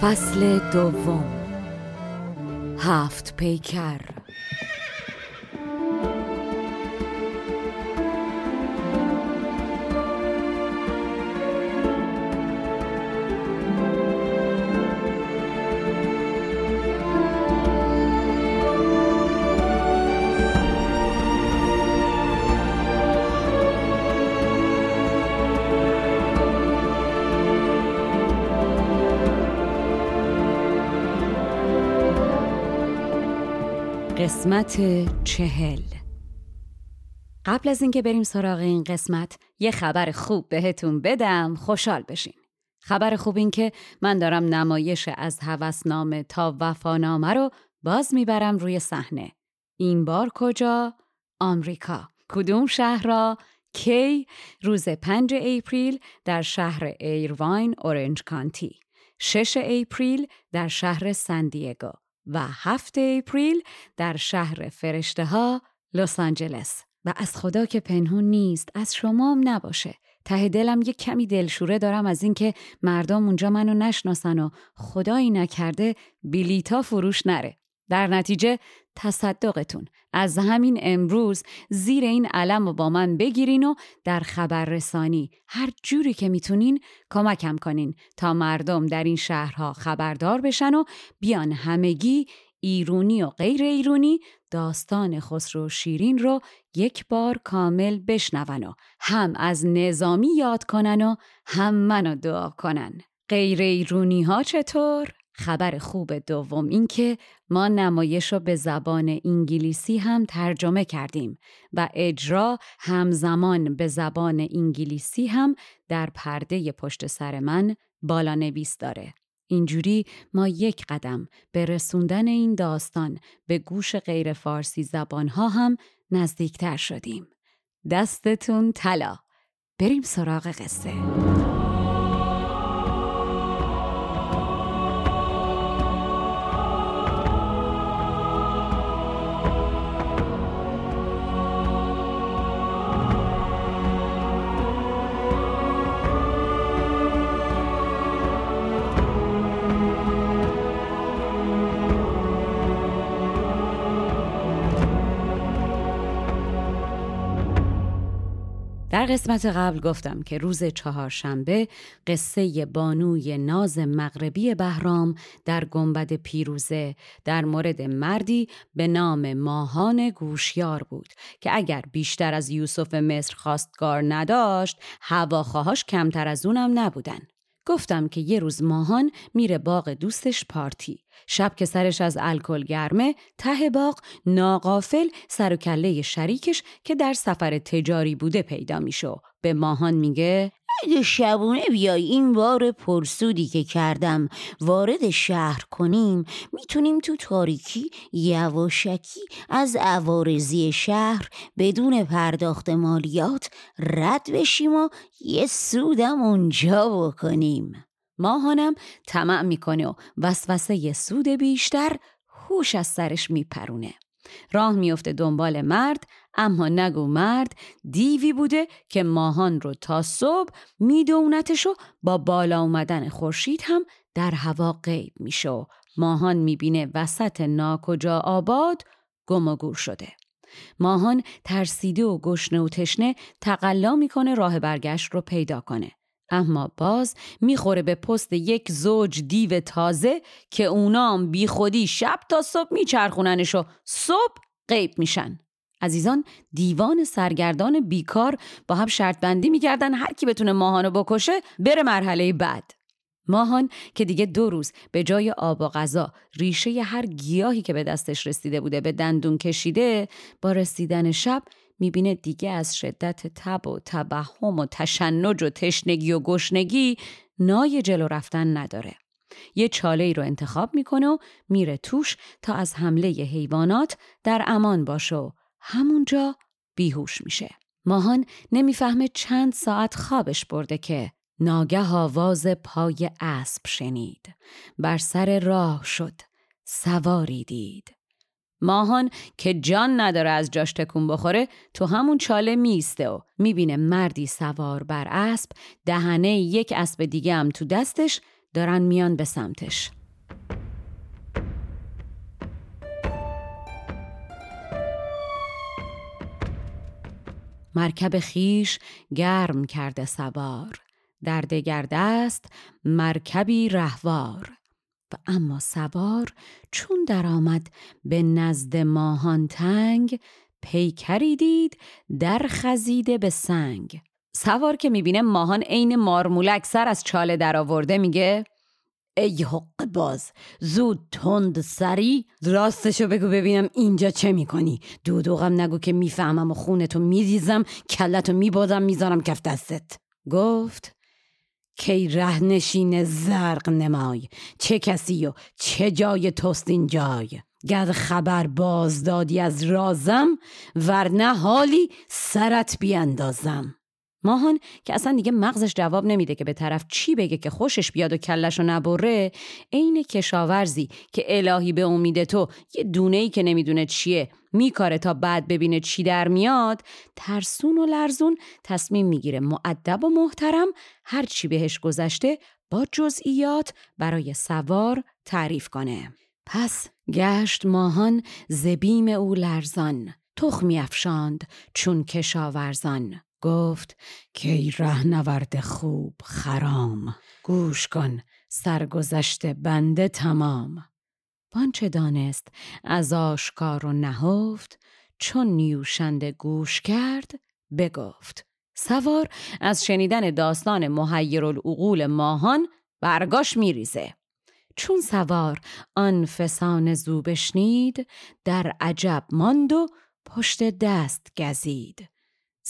فصل دوم. هفت پیکر. قسمت چهل. قبل از اینکه بریم سراغ این قسمت یه خبر خوب بهتون بدم. خوشحال بشین. خبر خوب این که من دارم نمایش از هوسنامه تا وفانامه رو باز می‌برم روی صحنه. این بار کجا؟ آمریکا. کدوم شهر را؟ کی؟ روز 5 اپریل در شهر ایرواین اورنج کانتی. 6 اپریل در شهر سندیگو و هفت اپریل در شهر فرشته ها لس آنجلس. و از خدا که پنهون نیست از شما هم نباشه. ته دلم یه کمی دلشوره دارم از اینکه مردم اونجا منو نشناسن و خدایی نکرده بیلیتا فروش نره. در نتیجه تصدقتون از همین امروز زیر این علم رو با من بگیرین و در خبررسانی هر جوری که می‌تونین کمکم کنین تا مردم در این شهرها خبردار بشن و بیان همگی ایرونی و غیر ایرونی داستان خسرو شیرین رو یک بار کامل بشنون و هم از نظامی یاد کنن و هم منو دعا کنن غیر ایرونی ها چطور؟ خبر خوب دوم این که ما نمایش رو به زبان انگلیسی هم ترجمه کردیم و اجرا همزمان به زبان انگلیسی هم در پرده پشت سر من بالا نویس داره. اینجوری ما یک قدم به رسوندن این داستان به گوش غیر فارسی زبانها هم نزدیکتر شدیم. دستتون طلا. بریم سراغ قصه. در قسمت قبل گفتم که روز چهارشنبه قصه بانوی ناز مغربی بهرام در گنبد پیروزه در مورد مردی به نام ماهان گوشیار بود که اگر بیشتر از یوسف مصر خواستگار نداشت هواخواهاش کمتر از اونم نبودن. گفتم که یه روز ماهان میره باغ دوستش پارتی شب که سرش از الکل گرمه ته باغ ناقافل سر و کله شریکش که در سفر تجاری بوده پیدا میشو به ماهان میگه اگه شبونه بیای این بار پرسودی که کردم. وارد شهر کنیم. می‌تونیم تو تاریکی یواشکی از عوارزی شهر بدون پرداخت مالیات رد بشیم و یه سودم اونجا بکنیم. ماهانم طمع می‌کنه و وسوسه سود بیشتر هوش از سرش میپرونه. راه میفته دنبال مرد اما نگو مرد دیوی بوده که ماهان رو تا صبح میدونتش و با بالا اومدن خورشید هم در هوا غیب میشه ماهان می‌بینه وسط ناکجا آباد گم و گور شده. ماهان ترسیده و گشنه و تشنه تقلا می‌کنه راه برگشت رو پیدا کنه. اما باز می‌خوره به پست یک زوج دیو تازه که اونام بی خودی شب تا صبح میچرخوننش و صبح غیب میشن. عزیزان دیوان سرگردان بیکار با هم شرط بندی می‌کردن هر کی بتونه ماهانو بکشه بره مرحله بعد. ماهان که دیگه دو روز به جای آب و غذا ریشه هر گیاهی که به دستش رسیده بوده به دندون کشیده با رسیدن شب می‌بینه دیگه از شدت تب و تبهم و تشنج و تشنگی و گشنگی نای جلو رفتن نداره. یه چاله ای رو انتخاب می‌کنه و میره توش تا از حمله حیوانات در امان باشه و همونجا بیهوش میشه. ماهان نمی‌فهمه چند ساعت خوابش برده که ناگه آواز پای اسب شنید. بر سر راه شد. سواری دید. ماهان که جان نداره از جاش تکون بخوره تو همون چاله میسته و می‌بینه مردی سوار بر اسب دهنه یک اسب دیگه هم تو دستش دارن میان به سمتش. مرکب خیش گرم کرده سوار. در دگر دست مرکبی رهوار. اما سوار چون درآمد به نزد ماهان تنگ پیکری دید در خزیده به سنگ. سوار که می‌بینه ماهان عین مارمولک سر از چاله درآورده میگه ای حق باز زود تند سری راستشو بگو ببینم اینجا چه می‌کنی. دودوغم نگو که می‌فهمم و خونتو میریزم کلتو میبادم می‌ذارم کف دستت. گفت کی ره نشین زرق نمای. چه کسی و چه جای توست این جای؟ گر خبر باز دادی از رازم ورنه حالی سرت بیاندازم ماهان که اصلا دیگه مغزش جواب نمیده که به طرف چی بگه که خوشش بیاد و کلش رو نبره عین کشاورزی که الهی به امید تو یه دونه ای که نمی‌دونه چیه میکاره تا بعد ببینه چی در میاد ترسون و لرزون تصمیم می‌گیره معدب و محترم هر چی بهش گذشته با جزئیات برای سوار تعریف کنه. پس گشت ماهان زبیم او لرزان تخمی افشاند چون کشاورزان. گفت که نورد خوب خرام گوش کن سرگذشت بنده تمام. بانچه دانست از آشکار و نهفت چون نیوشنده گوش کرد بگفت سوار از شنیدن داستان محیر العقول ماهان برگاش میریزه. چون سوار آن فسان زو بشنید در عجب ماند و پشت دست گزید.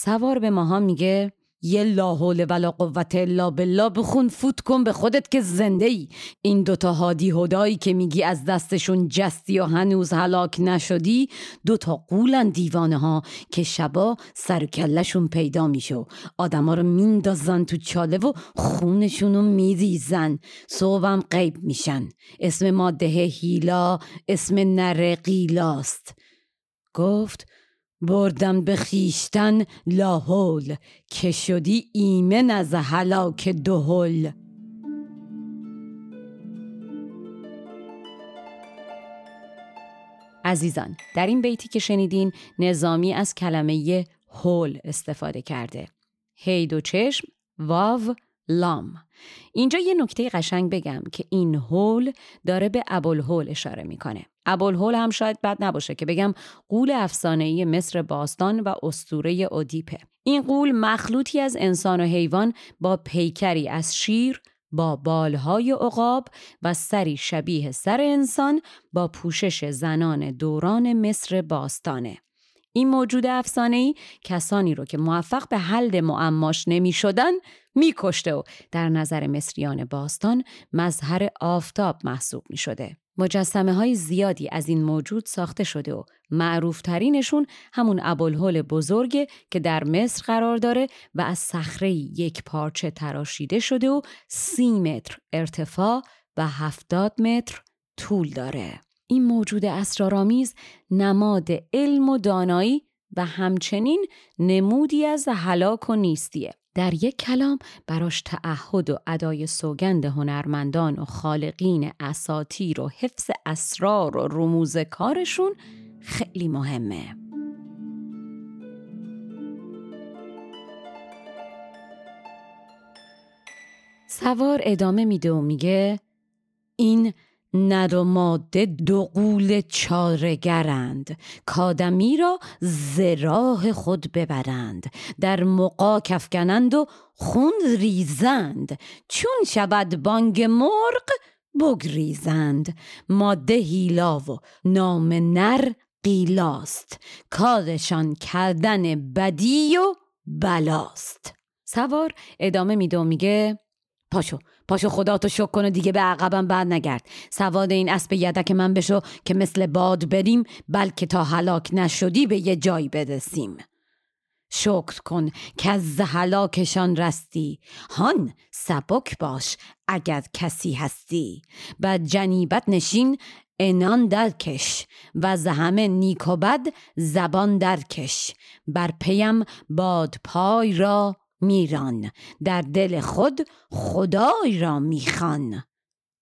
سوار به ماها میگه یه لا حول ولا قوت الا بالله بخون فوت کن به خودت که زنده ای این دوتا هادی هدایی که میگی از دستشون جستی و هنوز هلاک نشدی دوتا قولن دیوانه ها که شبا سر کلشون پیدا میشه آدما رو میندازن تو چاله و خونشون رو میریزن. صبحم غیب میشن. اسم ماده هیلا اسم نره قیلاست. گفت بردم به خیشتن لاحول که شدی ایمن از هلاک دهل عزیزان در این بیتی که شنیدین نظامی از کلمه هول استفاده کرده. هید و چشم واو لام. اینجا یه نکته قشنگ بگم که این هول داره به ابوالهول اشاره می‌کنه ابوالهول هم شاید بد نباشه که بگم قول افسانه‌ای مصر باستان و استوره اودیپه این قول مخلوطی از انسان و حیوان با پیکری از شیر با بالهای عقاب و سری شبیه سر انسان با پوشش زنان دوران مصر باستانه. این موجود ای کسانی رو که موفق به حل معماش نمی شدن می کشته و در نظر مصریان باستان مظهر آفتاب محسوب می شده. مجسمه های زیادی از این موجود ساخته شده و معروف ترینشون همون ابوالهول بزرگه که در مصر قرار داره و از صخره یک پارچه تراشیده شده و سی متر ارتفاع و هفتاد متر طول داره. این موجود اسرارآمیز نماد علم و دانایی و همچنین نمودی از هلاک و نیستیه. در یک کلام براش تعهد و ادای سوگند هنرمندان و خالقین اساتیر و حفظ اسرار و رموز کارشون خیلی مهمه. سوار ادامه میده و میگه این ند و ماده دو قول چارگرند کادمی را زراح خود ببرند. در مقا کفکنند و خون ریزند. چون شود بانگ مرغ بگریزند. ماده هیلا و نام نر قیلاست. کارشان کردن بدی و بلاست. سوار ادامه میده و میگه پاشو پاشو خدا تو شک کنه دیگه به عقبم بعد نگرد سواد این اسب یدک من بشو که مثل باد بریم بلکه تا هلاک نشدی به یه جایی برسیم. شکر کن که از هلاکشان رستی. هان سبک باش اگر کسی هستی. و جنیبت نشین انان درکش. و از همه نیک و بد زبان درکش. بر پیم باد پای را میران. در دل خود خدای را می‌خوان.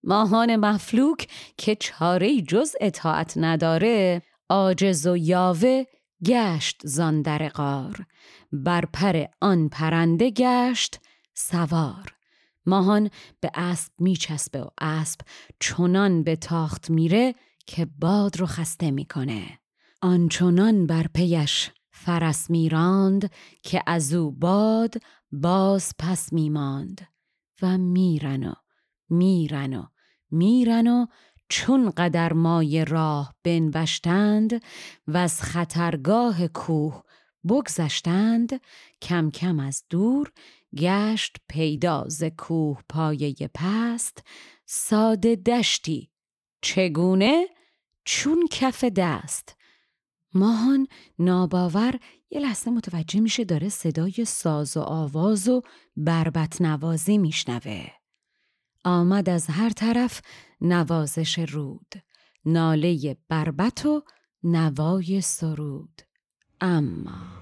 ماهان مفلوک که چاره جز اطاعت نداره عاجز و یاوه گشت زان در غار. بر پر آن پرنده گشت سوار. ماهان به اسب میچسبه و اسب چنان به تاخت میره که باد رو خسته می‌کنه. آنچنان بر پیش فرس میراند که از او باد باز پس میماند و میرن و میرن و میرن و چون قدر مای راه بنوشتند و از خطرگاه کوه بگذشتند کم کم از دور گشت پیدا ز کوه پایه پست ساده دشتی. چگونه؟ چون کف دست. ماهان ناباور یه لحظه متوجه میشه داره صدای ساز و آواز و بربت نوازی میشنوه. آمد از هر طرف نوازش رود. ناله بربت و نوای سرود. اما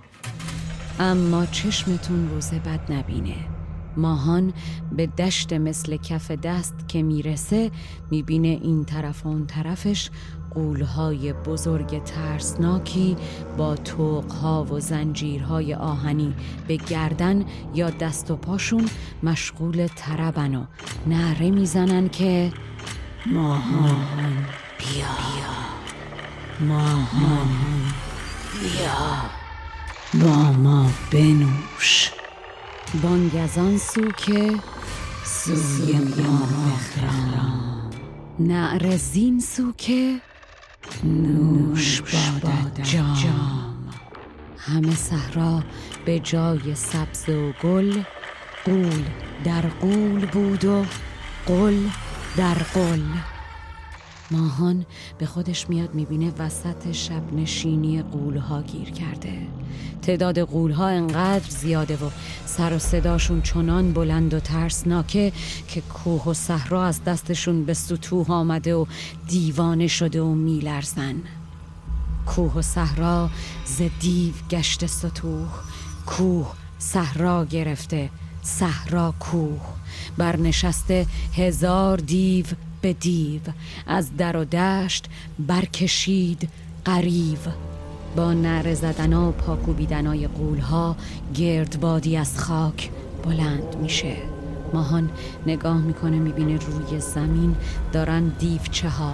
اما چشمتون روز بد نبینه. ماهان به دشت مثل کف دست که می‌رسه می‌بینه این طرف و اون طرفش قولهای بزرگ ترسناکی با توقها و زنجیرهای آهنی به گردن یا دست و پاشون مشغول تربن و نهره می‌زنن که ماهان بیا. ماهان بیا. با ما بنوش. بانگ از آن سو که سوی ما بخرام نعر زین سو که نوش باد جام. همه صحرا به جای سبز و گل قول در قول بود و قل در قل. ماهان به خودش میاد می‌بینه وسط شب نشینی قولها گیر کرده. تعداد قولها انقدر زیاده و سر و صداشون چنان بلند و ترسناکه که کوه و صحرا از دستشون به سطوح آمده و دیوانه شده و میلرزن. کوه و صحرا ز دیو گشت سطوح کوه صحرا گرفته صحرا کوه. برنشسته هزار دیو به دیو از در و دشت برکشید قریب با نعره زدن و پاکوبیدنای قولها گردبادی از خاک بلند میشه. ماهان نگاه می‌کنه می‌بینه روی زمین دارن دیوچه ها.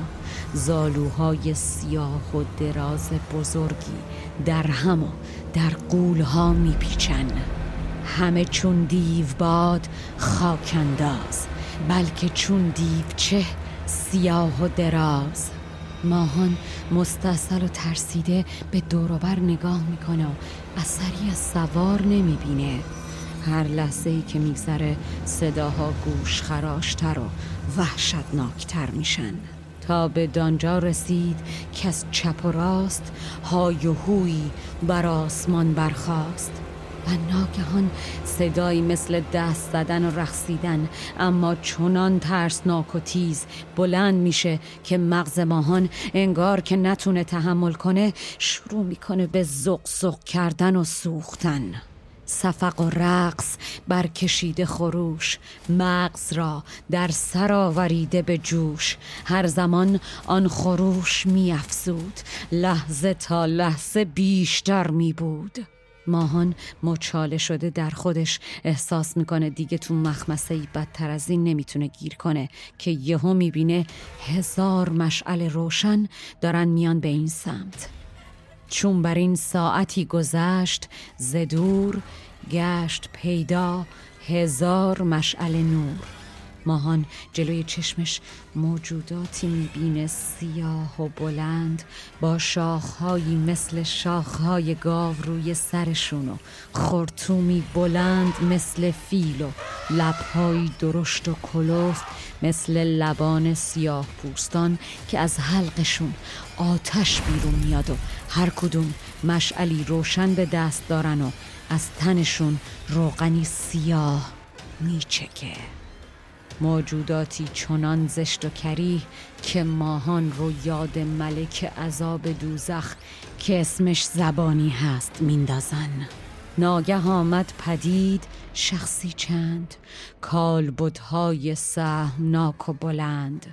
زالوهای سیاه و دراز بزرگی در هم و در می میپیچن. همه چون دیو باد خاک انداز. بلکه چون دیوچه سیاه و دراز. ماهان مستصل و ترسیده به دوروبر نگاه می‌کنه و اثری از سوار نمی‌بینه. هر لحظه ای که میگذره صداها گوش خراشتر و وحشتناکتر میشن. تا به دانجا رسید که از چپ و راست های و هوی بر آسمان برخاست. و ناگهان صدایی مثل دست زدن و رقصیدن اما چنان ترسناک و تیز بلند میشه که مغز ماهان انگار که نتونه تحمل کنه شروع می‌کنه به زق زق کردن و سوختن. صفق و رقص برکشیده خروش مغز را در سر آوریده به جوش. هر زمان آن خروش میافزود لحظه تا لحظه بیشتر می بود ماهان مچاله شده در خودش. احساس می‌کنه دیگه تو مخمسه ای بدتر از این نمی‌تونه گیر کنه که یهو می‌بینه هزار مشعل روشن دارن میان به این سمت. چون بر این ساعتی گذشت زدور گشت پیدا هزار مشعل نور. ماهان جلوی چشمش موجوداتی می‌بینه سیاه و بلند با شاخهایی مثل شاخهای گاو روی سرشون و خورتومی بلند مثل فیل و لبهایی درشت و کلوفت مثل لبان سیاه پوستان که از حلقشون آتش بیرون میاد و هر کدوم مشعلی روشن به دست دارن و از تنشون روغنی سیاه میچکه. موجوداتی چنان زشت و کریه که ماهان رو یاد ملک عذاب دوزخ که اسمش زبانی هست میندازن. ناگه آمد پدید شخصی چند؟ کالبدهای سهمناک و بلند.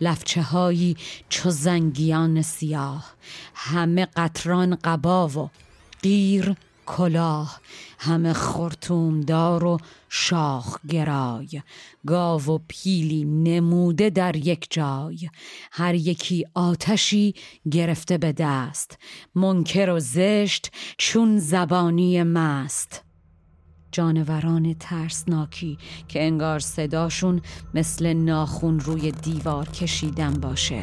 لفچه هایی چو زنگیان سیاه. همه قطران قبا و قیر کلاه همه خورتومدار و شاخ گرای گاو و پیلی نموده در یک جای. هر یکی آتشی گرفته به دست. منکر و زشت چون زبانی مست. جانوران ترسناکی که انگار صداشون مثل ناخون روی دیوار کشیدن باشه.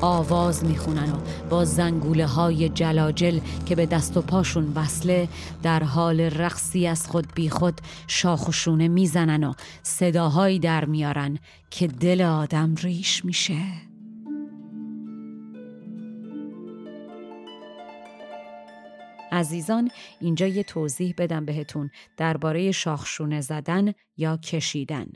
آواز می‌خونن و با زنگوله های جلاجل که به دست و پاشون وصله در حال رقصی از خود بی خود شاخشونه می‌زنن و صداهایی در میارن که دل آدم ریش میشه. عزیزان اینجا یه توضیح بدم بهتون درباره شاخشونه زدن یا کشیدن.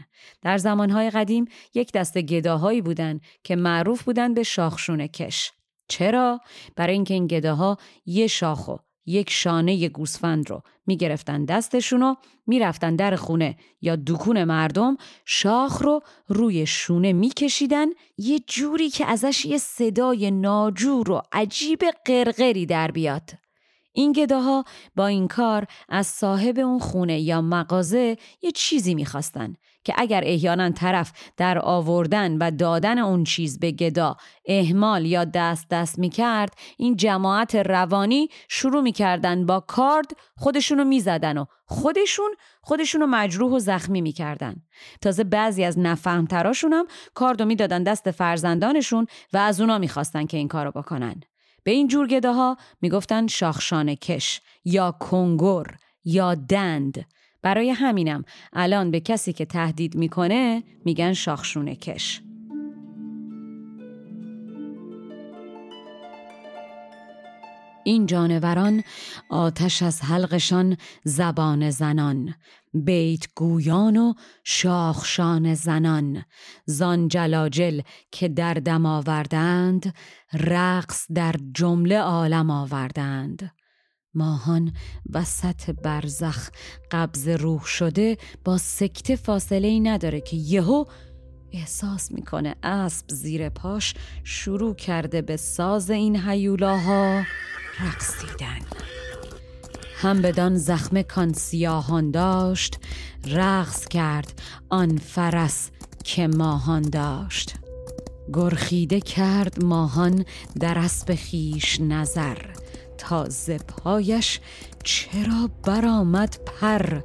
در زمانهای قدیم یک دسته گداهایی بودن که معروف بودن به شاخشونه کش. چرا؟ برای اینکه این گداها یه شاخو یک شانه گوسفند رو می‌گرفتن دستشون و می‌رفتن در خونه یا دکون مردم شاخ رو روی شونه میکشیدن یه جوری که ازش یه صدای ناجور و عجیب قرقری در بیاد. این گداها با این کار از صاحب اون خونه یا مغازه یه چیزی می‌خواستن که اگر احیانا طرف در آوردن و دادن اون چیز به گدا اهمال یا دست دست می‌کرد این جماعت روانی شروع می‌کردن با کارد خودشونو می‌زدن و خودشون خودشونو مجروح و زخمی می‌کردن. تازه بعضی از نفهمتراشون هم کاردو می‌دادن دست فرزندانشون و از اونا می‌خواستن که این کارو بکنن. به این جور گده ها می‌گفتن شاخشانه کش یا کنگور یا دند. برای همینم الان به کسی که تهدید می‌کنه میگن شاخشونه کش. این جانوران آتش از حلقشان زبان زنان بیت گویان و شاخشان زنان. زان جلاجل که در دم آوردند رقص در جمله عالم آوردند. ماهان وسط برزخ قبض روح شده با سکته فاصله ای نداره که یهو احساس می‌کنه اسب زیر پاش شروع کرده به ساز این هیولاها. رقصیدن. هم بدان زخم کان سیاهان داشت رقص کرد آن فرس که ماهان داشت. گرخیده کرد ماهان در اسب خیش نظر تا پایش چرا برآمد پر.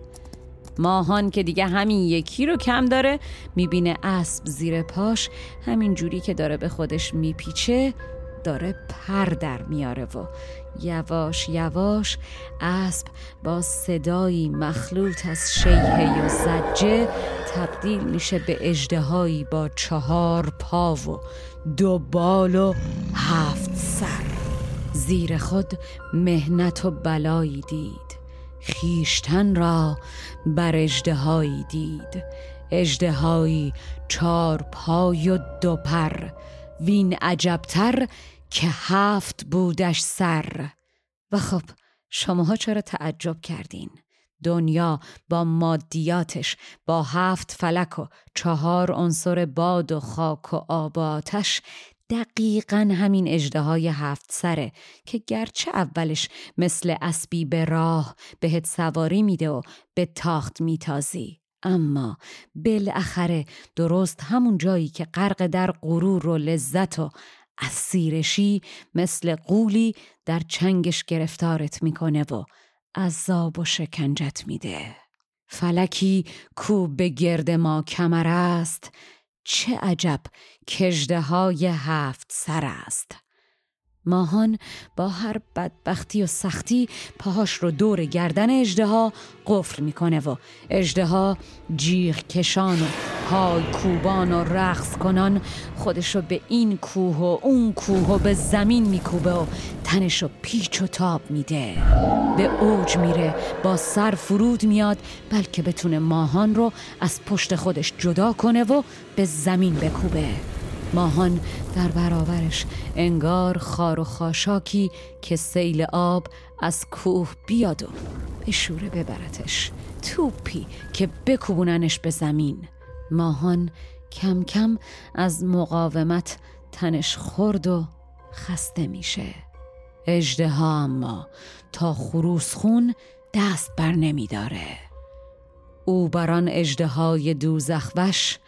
ماهان که دیگه همین یکی رو کم داره می‌بینه اسب زیر پاش همین جوری که داره به خودش میپیچه داره پر در میاره و یواش یواش اسب با صدایی مخلوط از شیهه و زجه تبدیل میشه به اجدهایی با چهار پا و دو بال و هفت سر. زیر خود مهنت و بلایی دید. خیشتن را بر اجدهایی دید. اجدهایی چار پای و دو پر. وین عجبتر که هفت بودش سر و خب شماها چرا تعجب کردین؟ دنیا با مادیاتش با هفت فلک و چهار عنصر باد و خاک و آب و آتش دقیقا همین اجده هفت سره که گرچه اولش مثل اسبی به راه بهت سواری میده و به تاخت میتازی اما بالاخره درست همون جایی که غرق در غرور و لذت و اسیرشی مثل قولی در چنگش گرفتارت می‌کنه و عذاب و شکنجت میده. فلکی کو به گرد ما کمر است چه عجب کجده های هفت سر است. ماهان با هر بدبختی و سختی پاهاش رو دور گردن اجده قفل می‌کنه و اجده جیغ کشان و پای کوبان و رقص کنان خودش رو به این کوه و اون کوه و به زمین میکوبه و تنش رو پیچ و تاب میده. به اوج میره با سر فرود میاد بلکه بتونه ماهان رو از پشت خودش جدا کنه و به زمین بکوبه. ماهان در برابرش انگار خار و خاشاکی که سیل آب از کوه بیاد و به ببرتش. توپی که بکوبوننش به زمین. ماهان کم کم از مقاومت تنش خورد و خسته میشه. اجده ها اما تا خروس خون دست بر نمی داره او بران اجده های دوزخوش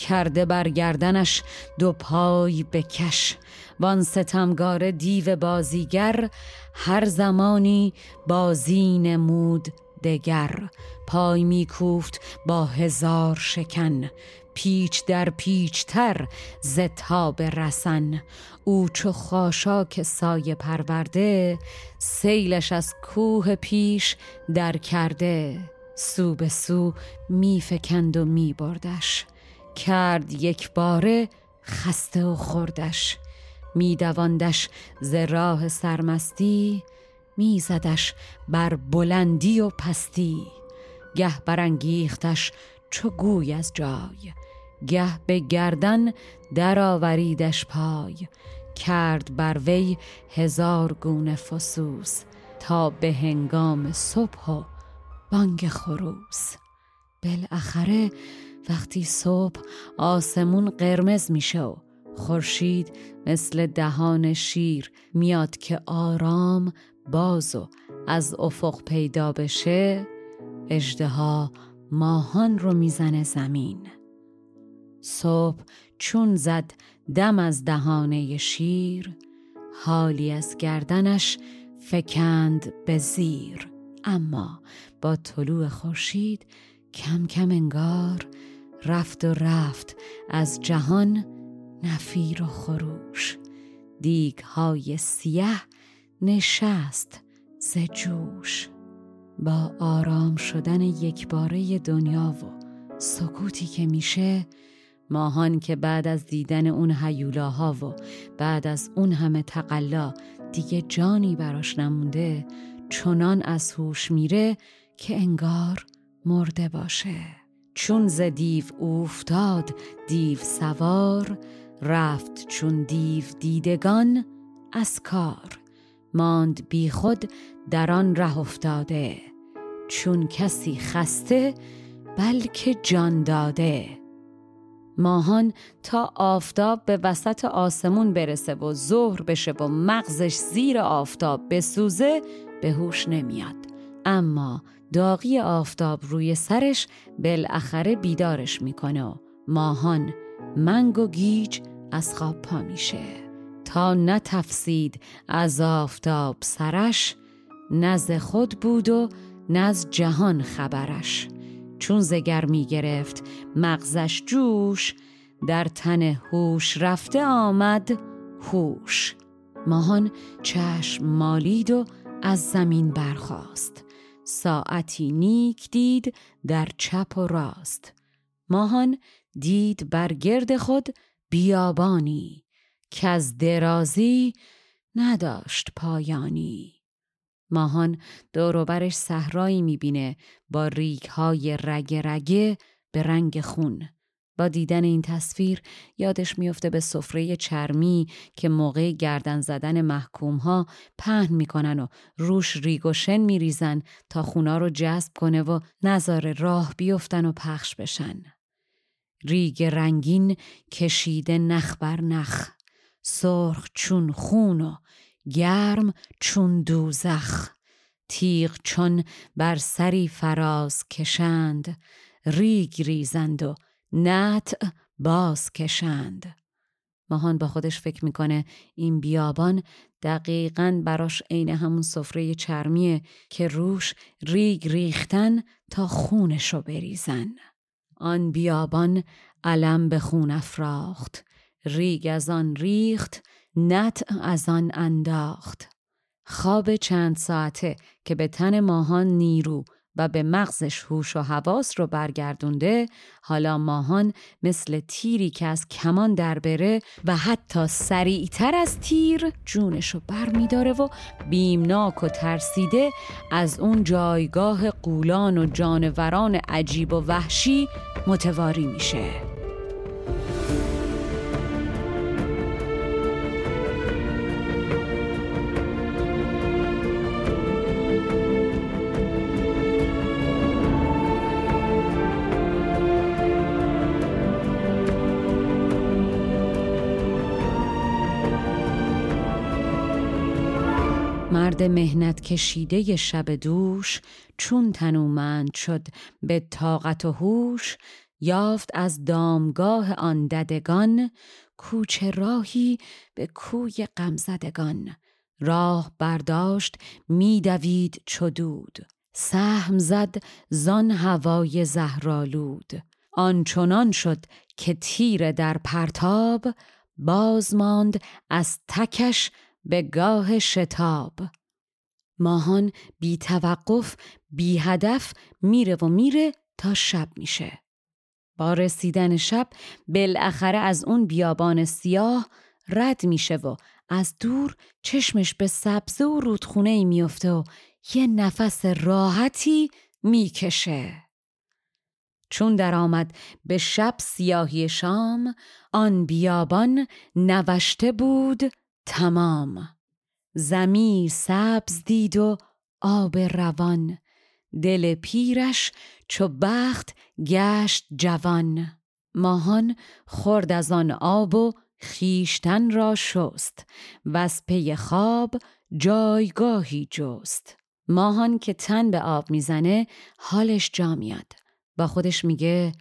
کرده بر گردنش دو پای بکش. وان ستمگار دیو بازیگر هر زمانی بازی نمود دگر. پای میکوفت با هزار شکن پیچ در پیچ تر زتاب رسن. او چو خاشاک سایه پرورده سیلش از کوه پیش در کرده. سو به سو میفکند و میبردش. کرد یک باره خسته و خوردش. میدواندش ز راه سرمستی میزدش بر بلندی و پستی. گه برانگیختش چو گوی از جای گه به گردن درآوریدش پای. کرد بر وی هزار گونه فسوس تا به هنگام صبح و بانگ خروس. بالاخره وقتی صبح آسمون قرمز میشه و خورشید مثل دهان شیر میاد که آرام باز و از افق پیدا بشه اجدها ماهان رو می‌زنه زمین. صبح چون زد دم از دهانه شیر حالی از گردنش فکند به زیر. اما با طلوع خورشید کم کم انگار رفت و رفت از جهان نفیر و خروش. دیگ های سیه نشست ز جوش. با آرام شدن یکباره دنیا و سکوتی که میشه ماهان که بعد از دیدن اون هیولاها و بعد از اون همه تقلا دیگه جانی براش نمونده چنان از هوش میره که انگار مرده باشه. چون ز دیو افتاد دیو سوار رفت چون دیو دیدگان از کار. ماند بی خود در آن ره افتاده چون کسی خسته بلکه جان داده. ماهان تا آفتاب به وسط آسمون برسه و ظهر بشه و مغزش زیر آفتاب بسوزه به هوش نمیاد. اما داغی آفتاب روی سرش بالاخره بیدارش می‌کنه و ماهان منگ و گیج از خواب پا میشه. تا نتفسید از آفتاب سرش نز خود بود و نز جهان خبرش. چون زگر می گرفت مغزش جوش در تن هوش رفته آمد هوش. ماهان چشم مالید و از زمین برخاست. ساعتی نیک دید در چپ و راست. ماهان دید بر گرد خود بیابانی که از درازی نداشت پایانی. ماهان دوروبرش صحرایی می‌بینه با ریگ های رگه رگه به رنگ خون. با دیدن این تصویر یادش میفته به سفره چرمی که موقع گردن زدن محکوم ها پهن می‌کنن و روش ریگ و شن میریزن تا خونا رو جذب کنه و نذاره راه بیفتن و پخش بشن. ریگ رنگین کشیده نخ بر نخ. سرخ چون خون و گرم چون دوزخ. تیغ چون بر سری فراز کشند. ریگ ریزند و نطع باز کشند. ماهان با خودش فکر می‌کنه این بیابان دقیقا براش عین همون سفره چرمیه که روش ریگ ریختن تا خونشو بریزن. آن بیابان علم به خون افراخت. ریگ از آن ریخت نطع از آن انداخت. خواب چند ساعته که به تن ماهان نیرو و به مغزش هوش و حواس رو برگردونده حالا ماهان مثل تیری که از کمان در بره و حتی سریعتر از تیر جونش رو بر میداره و بیمناک و ترسیده از اون جایگاه قولان و جانوران عجیب و وحشی متواری میشه. مرد مهنت کشیده شب دوش چون تنومند شد به طاقت و هوش یافت از دامگاه آن ددگان کوچه راهی به کوی غمزدگان. راه برداشت میدوید چدود سهم زد زان هوای زهرالود آنچنان شد که تیر در پرتاب باز ماند از تکش به گاه شتاب. ماهان بی توقف بی هدف میره و میره تا شب میشه. با رسیدن شب بالاخره از اون بیابان سیاه رد میشه و از دور چشمش به سبزه و رودخونه ای میفته و یه نفس راحتی می‌کشه. چون درآمد به شب سیاهی شام آن بیابان نوشته بود تمام. زمین سبز دید و آب روان. دل پیرش چو بخت گشت جوان. ماهان خورد از آن آب و خیشتن را شست. و از پی خواب جایگاهی جست. ماهان که تن به آب می‌زنه حالش جا میاد. با خودش میگه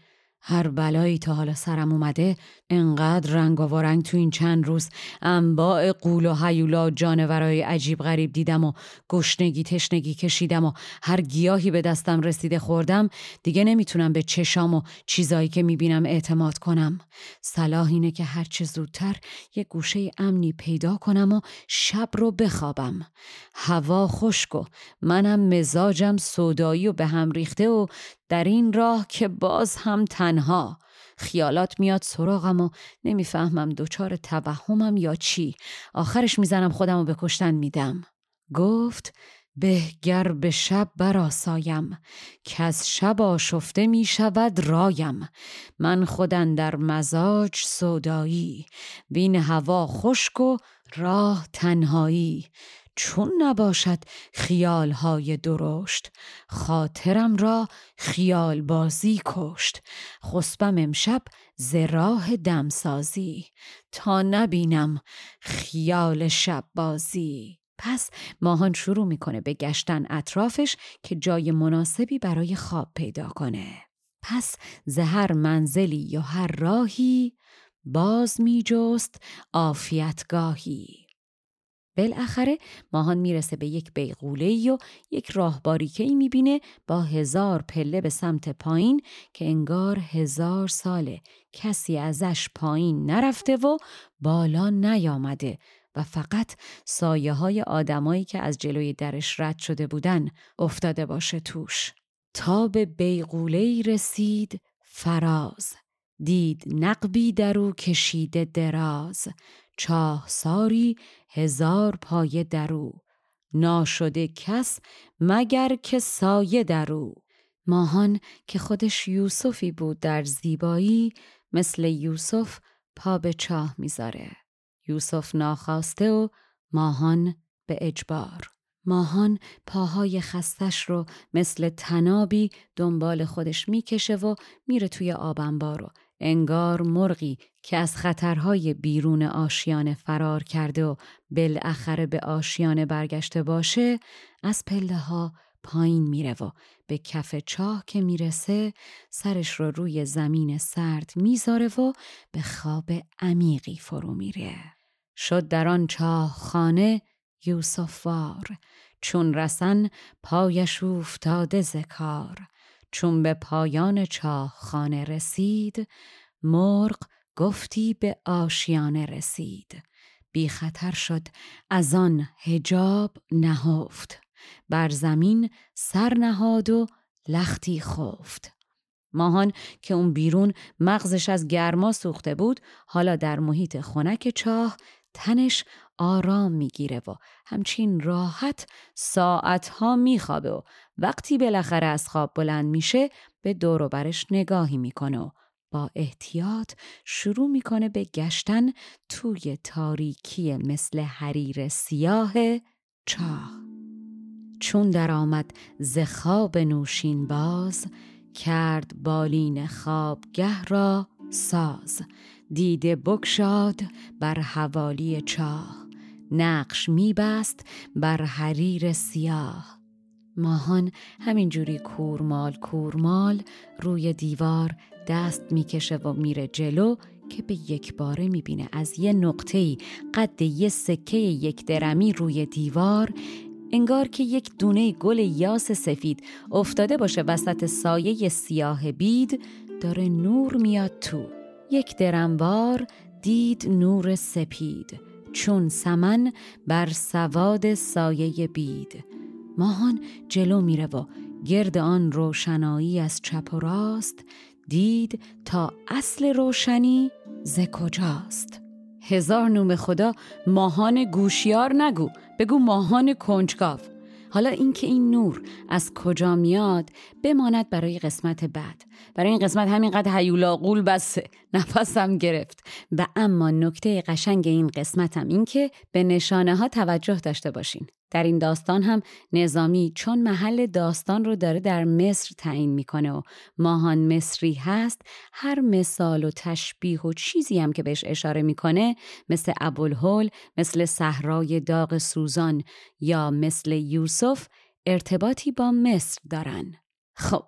هر بلایی تا حالا سرم اومده انقدر رنگ و رنگ تو این چند روز. انواع قول و حیولا و جانورای عجیب غریب دیدم و گشنگی تشنگی کشیدم و هر گیاهی به دستم رسیده خوردم. دیگه نمی‌تونم به چشام و چیزایی که می‌بینم اعتماد کنم. صلاح اینه که هرچه زودتر یه گوشه امنی پیدا کنم و شب رو بخوابم. هوا خشک و منم مزاجم سودایی و به هم ریخته و در این راه که باز هم تنها. خیالات میاد سراغم و نمی‌فهمم دچار توهمم یا چی. آخرش می‌زنم خودم و به کشتن میدم. گفت بهگر به شب براسایم که از شب آشفته می شود رایم. من خودن در مزاج سودایی. بین هوا خشک و راه تنهایی. چون نباشد خیالهای درشت خاطرم را خیال بازی کشت. خسبم امشب ز راه دمسازی تا نبینم خیال شب بازی پس ماهان شروع می‌کنه به گشتن اطرافش که جای مناسبی برای خواب پیدا کنه. پس زهر منزلی یا هر راهی باز می جست آفیتگاهی. بالاخره ماهان می‌رسه به یک بیغوله و یک راهباریکه ای می‌بینه با هزار پله به سمت پایین که انگار هزار ساله. کسی ازش پایین نرفته و بالا نیامده و فقط سایه های آدمایی که از جلوی درش رد شده بودن افتاده باشه توش. تا به بیغوله رسید فراز. دید نقبی درو کشیده دراز. چاه ساری هزار پایه درو ناشده کس مگر که سایه درو ماهان که خودش یوسفی بود در زیبایی مثل یوسف پا به چاه می‌ذاره. یوسف ناخواسته و ماهان به اجبار. ماهان پاهای خستش رو مثل تنابی دنبال خودش می‌کشه و میره توی آبنبار و انگار مرغی که از خطرهای بیرون آشیانه فرار کرده و بالاخره به آشیانه برگشته باشه از پله ها پایین میره و به کف چاه که می‌رسه سرش رو روی زمین سرد می‌ذاره و به خواب عمیقی فرو میره. شد در آن چاه خانه یوسفوار چون رسن پایش افتاده زکار چون به پایان چاه خانه رسید مرغ گفتی به آشیانه رسید. بی خطر شد از آن هجاب نهفت. بر زمین سر نهاد و لختی خفت. ماهان که اون بیرون مغزش از گرما سوخته بود حالا در محیط خنک چاه تنش آرام می‌گیره و همچین راحت ساعتها میخوابه و وقتی بالاخره از خواب بلند میشه به دور برش نگاهی می‌کنه و با احتیاط شروع می‌کنه به گشتن توی تاریکی مثل حریر سیاه چاه. چون درآمد ز خواب نوشین باز کرد بالین خوابگه را ساز. دیده بکشاد بر حوالی چاه نقش میبست بر حریر سیاه. ماهان همینجوری کورمال کورمال روی دیوار دست می‌کشه و میره جلو که به یک باره می‌بینه. از یه نقطه‌ای قد یه سکه یک درمی روی دیوار انگار که یک دونه گل یاس سفید افتاده باشه وسط سایه سیاه بید. داره نور میاد تو. یک درنبار دید نور سپید چون سمن بر سواد سایه بید. ماهان جلو میره و گرد آن روشنایی از چپ و راست دید تا اصل روشنی ز کجاست. هزار نوم خدا ماهان گوشیار نگو بگو ماهان کنجکاو. حالا اینکه این نور از کجا میاد بماند برای قسمت بعد. برای این قسمت همینقدر هیولا قول بسه نفسم گرفت. و اما نکته قشنگ این قسمتم این که به نشانه ها توجه داشته باشین. در این داستان هم نظامی چون محل داستان رو داره در مصر تعیین می‌کنه و ماهان مصری هست هر مثال و تشبیه و چیزی هم که بهش اشاره می‌کنه مثل ابوالهول مثل صحرای داغ سوزان یا مثل یوسف ارتباطی با مصر دارن. خب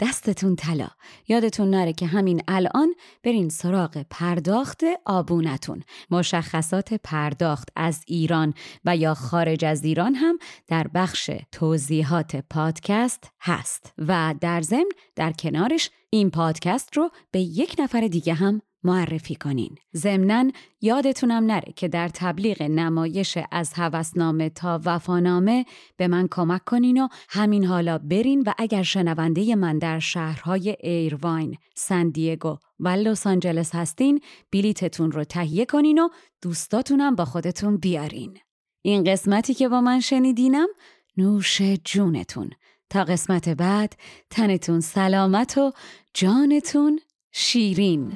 دستتون طلا. یادتون نره که همین الان برین سراغ پرداخت آبونتون. مشخصات پرداخت از ایران و یا خارج از ایران هم در بخش توضیحات پادکست هست. و در ضمن در کنارش این پادکست رو به یک نفر دیگه هم معرفی کنین. ضمناً یادتونم نره که در تبلیغ نمایش از هوسنامه تا وفانامه به من کمک کنین و همین حالا برین و اگر شنونده من در شهرهای ایرواین، سندیگو و لس آنجلس هستین بلیتتون رو تهیه کنین و دوستاتونم با خودتون بیارین. این قسمتی که با من شنیدینم نوش جونتون. تا قسمت بعد تنتون سلامت و جانتون شیرین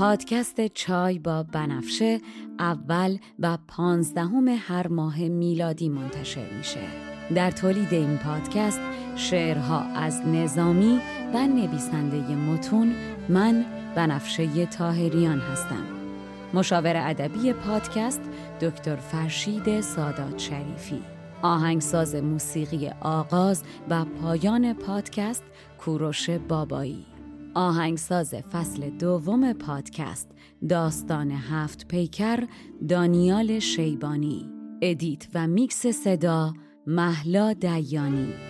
پادکست چای با بنفشه اول و پانزدهم هر ماه میلادی منتشر میشه. در تولید این پادکست شعرها از نظامی و نویسنده متون من بنفشه تاهریان هستم. مشاور ادبی پادکست دکتر فرشید سادات شریفی آهنگساز موسیقی آغاز و پایان پادکست کوروش بابایی آهنگساز فصل دوم پادکست داستان هفت پیکر دانیال شیبانی. ادیت و میکس صدا محلا دیانی.